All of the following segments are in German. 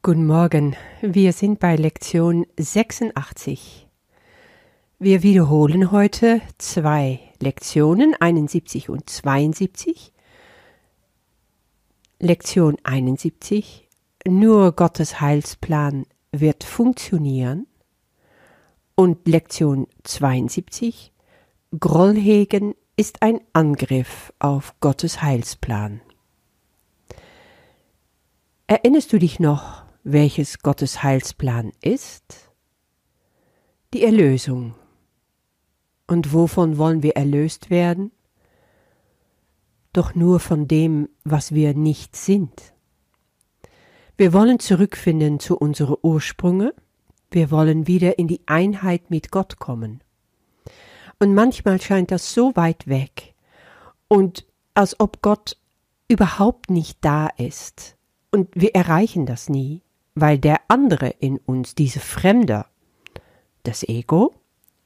Guten Morgen, wir sind bei Lektion 86. Wir wiederholen heute zwei Lektionen, 71 und 72. Lektion 71. Nur Gottes Heilsplan wird funktionieren. Und Lektion 72. Grollhegen ist ein Angriff auf Gottes Heilsplan. Erinnerst du dich noch, welches Gottes Heilsplan ist? Die Erlösung. Und wovon wollen wir erlöst werden? Doch nur von dem, was wir nicht sind. Wir wollen zurückfinden zu unseren Ursprünge, wir wollen wieder in die Einheit mit Gott kommen. Und manchmal scheint das so weit weg und als ob Gott überhaupt nicht da ist und wir erreichen das nie, weil der andere in uns, diese Fremde, das Ego,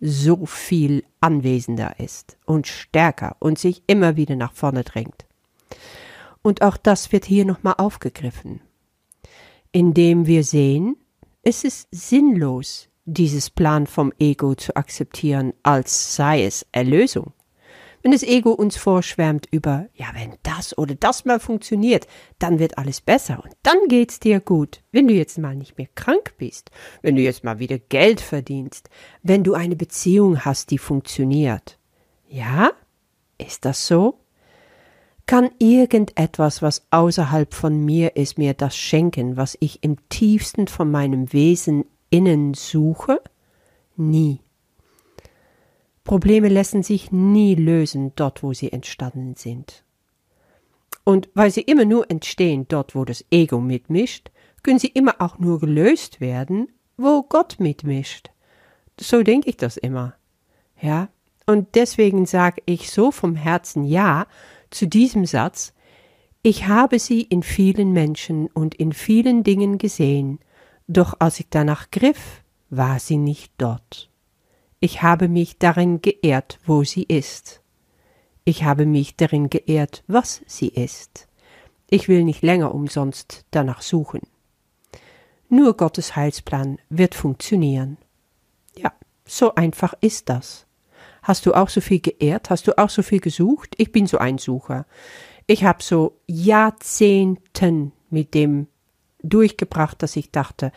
so viel anwesender ist und stärker und sich immer wieder nach vorne drängt. Und auch das wird hier nochmal aufgegriffen, indem wir sehen, es ist sinnlos, dieses Plan vom Ego zu akzeptieren, als sei es Erlösung. Wenn das Ego uns vorschwärmt über, ja, wenn das oder das mal funktioniert, dann wird alles besser und dann geht's dir gut. Wenn du jetzt mal nicht mehr krank bist, wenn du jetzt mal wieder Geld verdienst, wenn du eine Beziehung hast, die funktioniert. Ja? Ist das so? Kann irgendetwas, was außerhalb von mir ist, mir das schenken, was ich im tiefsten von meinem Wesen innen suche? Nie. Probleme lassen sich nie lösen dort, wo sie entstanden sind. Und weil sie immer nur entstehen dort, wo das Ego mitmischt, können sie immer auch nur gelöst werden, wo Gott mitmischt. So denke ich das immer. Ja? Und deswegen sage ich so vom Herzen Ja zu diesem Satz, ich habe sie in vielen Menschen und in vielen Dingen gesehen, doch als ich danach griff, war sie nicht dort. Ich habe mich darin geehrt, wo sie ist. Ich habe mich darin geehrt, was sie ist. Ich will nicht länger umsonst danach suchen. Nur Gottes Heilsplan wird funktionieren. Ja, so einfach ist das. Hast du auch so viel geehrt? Hast du auch so viel gesucht? Ich bin so ein Sucher. Ich habe so Jahrzehnten mit dem durchgebracht, dass ich dachte,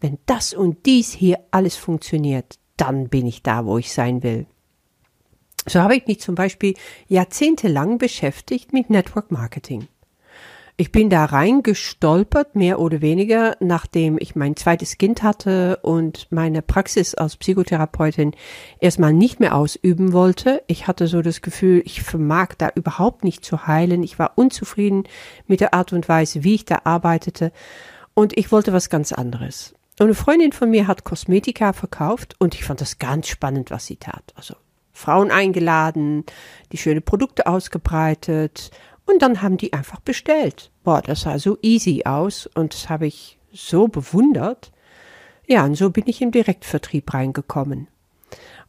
wenn das und dies hier alles funktioniert, dann bin ich da, wo ich sein will. So habe ich mich zum Beispiel jahrzehntelang beschäftigt mit Network Marketing. Ich bin da reingestolpert, mehr oder weniger, nachdem ich mein zweites Kind hatte und meine Praxis als Psychotherapeutin erstmal nicht mehr ausüben wollte. Ich hatte so das Gefühl, ich vermag da überhaupt nicht zu heilen. Ich war unzufrieden mit der Art und Weise, wie ich da arbeitete und ich wollte was ganz anderes. Eine Freundin von mir hat Kosmetika verkauft und ich fand das ganz spannend, was sie tat. Also Frauen eingeladen, die schöne Produkte ausgebreitet und dann haben die einfach bestellt. Boah, das sah so easy aus und das habe ich so bewundert. Ja, und so bin ich im Direktvertrieb reingekommen.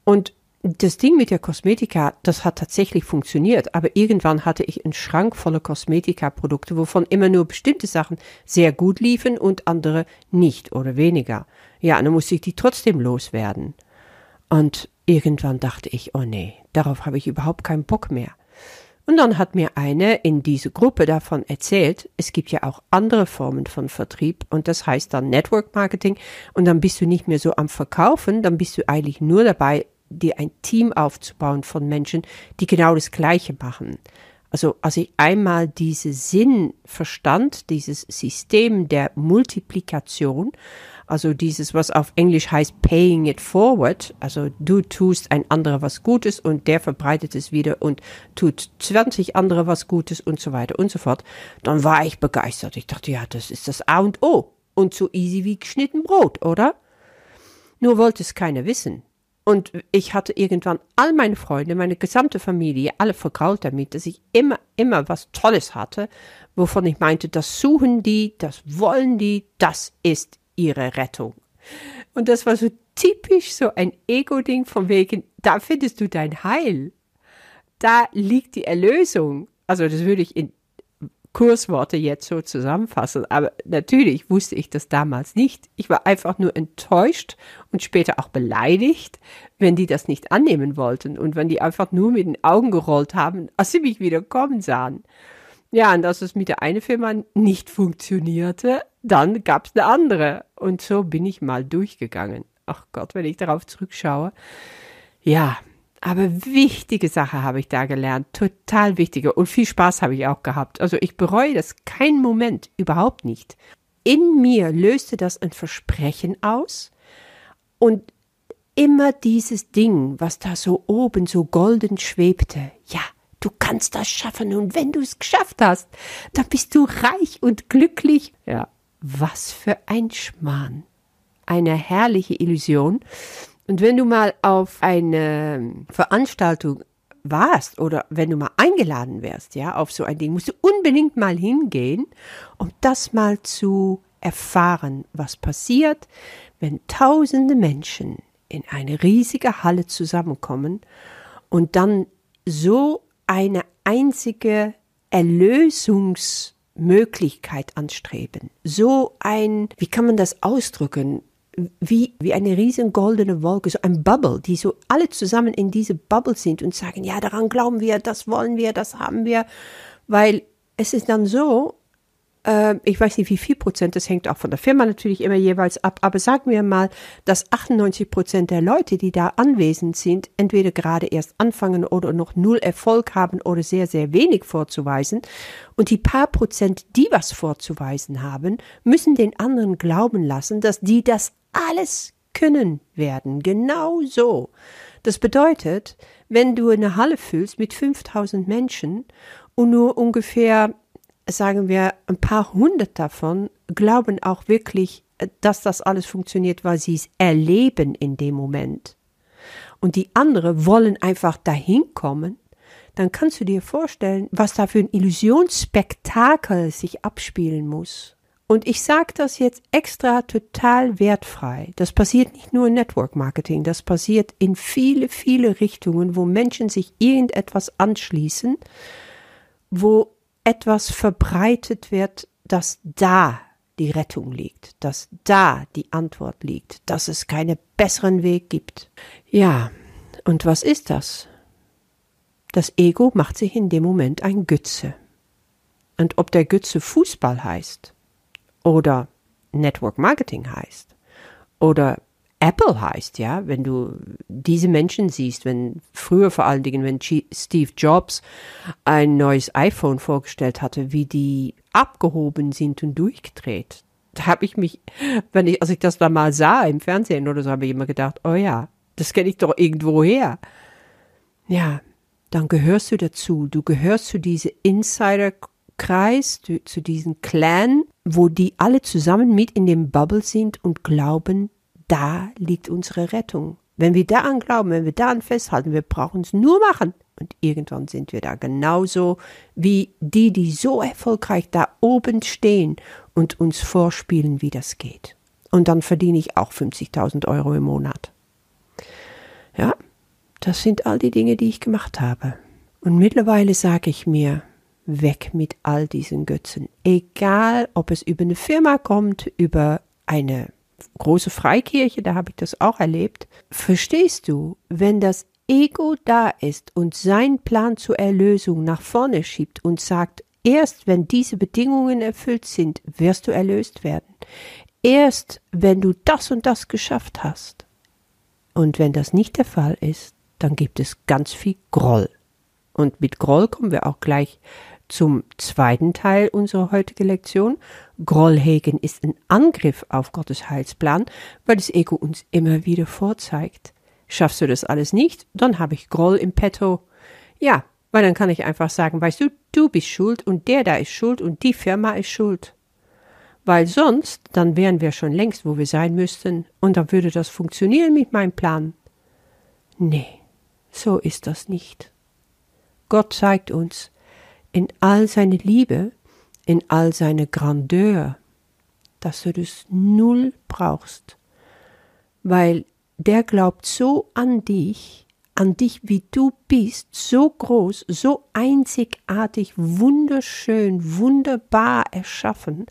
Und das Ding mit der Kosmetika, das hat tatsächlich funktioniert, aber irgendwann hatte ich einen Schrank voller Kosmetika-Produkte, wovon immer nur bestimmte Sachen sehr gut liefen und andere nicht oder weniger. Ja, dann musste ich die trotzdem loswerden. Und irgendwann dachte ich, oh nee, darauf habe ich überhaupt keinen Bock mehr. Und dann hat mir eine in diese Gruppe davon erzählt, es gibt ja auch andere Formen von Vertrieb und das heißt dann Network Marketing und dann bist du nicht mehr so am Verkaufen, dann bist du eigentlich nur dabei, dir ein Team aufzubauen von Menschen, die genau das Gleiche machen. Also als ich einmal diesen Sinn verstand, dieses System der Multiplikation, also dieses, was auf Englisch heißt paying it forward, also du tust ein anderer was Gutes und der verbreitet es wieder und tut 20 andere was Gutes und so weiter und so fort, dann war ich begeistert. Ich dachte, ja, das ist das A und O und so easy wie geschnitten Brot, oder? Nur wollte es keiner wissen. Und ich hatte irgendwann all meine Freunde, meine gesamte Familie, alle vergrault damit, dass ich immer, immer was Tolles hatte, wovon ich meinte, das suchen die, das wollen die, das ist ihre Rettung. Und das war so typisch so ein Ego-Ding von wegen, da findest du dein Heil. Da liegt die Erlösung. Also das würde ich in Kursworte jetzt so zusammenfassen. Aber natürlich wusste ich das damals nicht. Ich war einfach nur enttäuscht und später auch beleidigt, wenn die das nicht annehmen wollten und wenn die einfach nur mit den Augen gerollt haben, als sie mich wieder kommen sahen. Ja, und als es mit der einen Firma nicht funktionierte, dann gab es eine andere. Und so bin ich mal durchgegangen. Ach Gott, wenn ich darauf zurückschaue. Ja, aber wichtige Sache habe ich da gelernt, total wichtige und viel Spaß habe ich auch gehabt. Also ich bereue das keinen Moment, überhaupt nicht. In mir löste das ein Versprechen aus und immer dieses Ding, was da so oben so golden schwebte. Ja, du kannst das schaffen und wenn du es geschafft hast, dann bist du reich und glücklich. Ja, was für ein Schmarrn. Eine herrliche Illusion. Und wenn du mal auf eine Veranstaltung warst oder wenn du mal eingeladen wärst, ja, auf so ein Ding, musst du unbedingt mal hingehen, um das mal zu erfahren, was passiert, wenn tausende Menschen in eine riesige Halle zusammenkommen und dann so eine einzige Erlösungsmöglichkeit anstreben. So ein, wie kann man das ausdrücken? Wie, wie eine riesen goldene Wolke, so ein Bubble, die so alle zusammen in diese Bubble sind und sagen, ja, daran glauben wir, das wollen wir, das haben wir, weil es ist dann so, äh, ich weiß nicht wie viel Prozent, das hängt auch von der Firma natürlich immer jeweils ab, aber sagen wir mal, dass 98 Prozent der Leute, die da anwesend sind, entweder gerade erst anfangen oder noch null Erfolg haben oder sehr, sehr wenig vorzuweisen. Und die paar Prozent, die was vorzuweisen haben, müssen den anderen glauben lassen, dass die das alles können werden. Genau so. Das bedeutet, wenn du eine Halle füllst mit 5000 Menschen und nur ungefähr, sagen wir, ein paar hundert davon glauben auch wirklich, dass das alles funktioniert, weil sie es erleben in dem Moment. Und die anderen wollen einfach dahin kommen, dann kannst du dir vorstellen, was da für ein Illusionsspektakel sich abspielen muss. Und ich sage das jetzt extra total wertfrei. Das passiert nicht nur in Network Marketing, das passiert in viele, viele Richtungen, wo Menschen sich irgendetwas anschließen, wo etwas verbreitet wird, dass da die Rettung liegt, dass da die Antwort liegt, dass es keinen besseren Weg gibt. Ja, und was ist das? Das Ego macht sich in dem Moment ein Gütze. Und ob der Gütze Fußball heißt, oder Network Marketing heißt oder Apple heißt, ja, wenn du diese Menschen siehst, wenn früher vor allen Dingen, wenn Steve Jobs ein neues iPhone vorgestellt hatte, wie die abgehoben sind und durchgedreht. Da habe ich mich, wenn ich, als ich das da mal sah im Fernsehen oder so, habe ich immer gedacht, oh ja, das kenne ich doch irgendwo her. Ja, dann gehörst du dazu. Du gehörst zu diese Insider Kreis, zu, zu diesem Clan, wo die alle zusammen mit in dem Bubble sind und glauben, da liegt unsere Rettung. Wenn wir daran glauben, wenn wir daran festhalten, wir brauchen es nur machen. Und irgendwann sind wir da genauso wie die, die so erfolgreich da oben stehen und uns vorspielen, wie das geht. Und dann verdiene ich auch 50.000 Euro im Monat. Ja, das sind all die Dinge, die ich gemacht habe. Und mittlerweile sage ich mir, weg mit all diesen Götzen. Egal, ob es über eine Firma kommt, über eine große Freikirche, da habe ich das auch erlebt. Verstehst du, wenn das Ego da ist und sein Plan zur Erlösung nach vorne schiebt und sagt, erst wenn diese Bedingungen erfüllt sind, wirst du erlöst werden. Erst wenn du das und das geschafft hast. Und wenn das nicht der Fall ist, dann gibt es ganz viel Groll. Und mit Groll kommen wir auch gleich zum zweiten Teil unserer heutigen Lektion. Grollhegen ist ein Angriff auf Gottes Heilsplan, weil das Ego uns immer wieder vorzeigt. Schaffst du das alles nicht, dann habe ich Groll im Petto. Ja, weil dann kann ich einfach sagen, weißt du, du bist schuld und der da ist schuld und die Firma ist schuld. Weil sonst, dann wären wir schon längst, wo wir sein müssten, und dann würde das funktionieren mit meinem Plan. Nee, so ist das nicht. Gott zeigt uns, in all seine Liebe, in all seine Grandeur, dass du das null brauchst, weil der glaubt so an dich, an dich, wie du bist, so groß, so einzigartig, wunderschön, wunderbar erschaffen,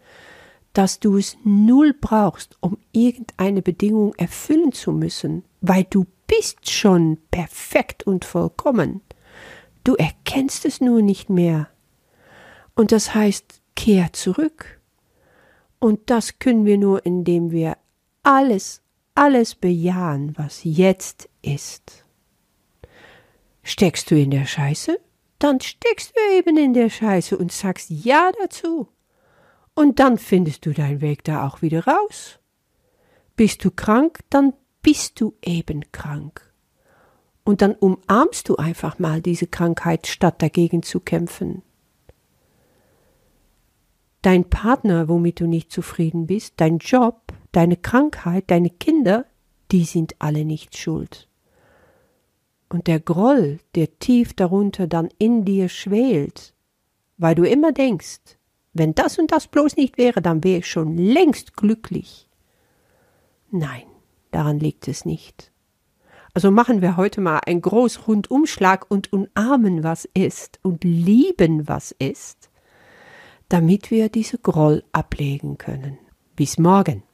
dass du es null brauchst, um irgendeine Bedingung erfüllen zu müssen, weil du bist schon perfekt und vollkommen. Du erkennst es nur nicht mehr. Und das heißt, kehr zurück. Und das können wir nur, indem wir alles, alles bejahen, was jetzt ist. Steckst du in der Scheiße? Dann steckst du eben in der Scheiße und sagst Ja dazu. Und dann findest du deinen Weg da auch wieder raus. Bist du krank, dann bist du eben krank. Und dann umarmst du einfach mal diese Krankheit, statt dagegen zu kämpfen. Dein Partner, womit du nicht zufrieden bist, dein Job, deine Krankheit, deine Kinder, die sind alle nicht schuld. Und der Groll, der tief darunter dann in dir schwelt, weil du immer denkst, wenn das und das bloß nicht wäre, dann wäre ich schon längst glücklich. Nein, daran liegt es nicht. Also machen wir heute mal einen groß Rundumschlag und umarmen, was ist und lieben, was ist, damit wir diese Groll ablegen können. Bis morgen.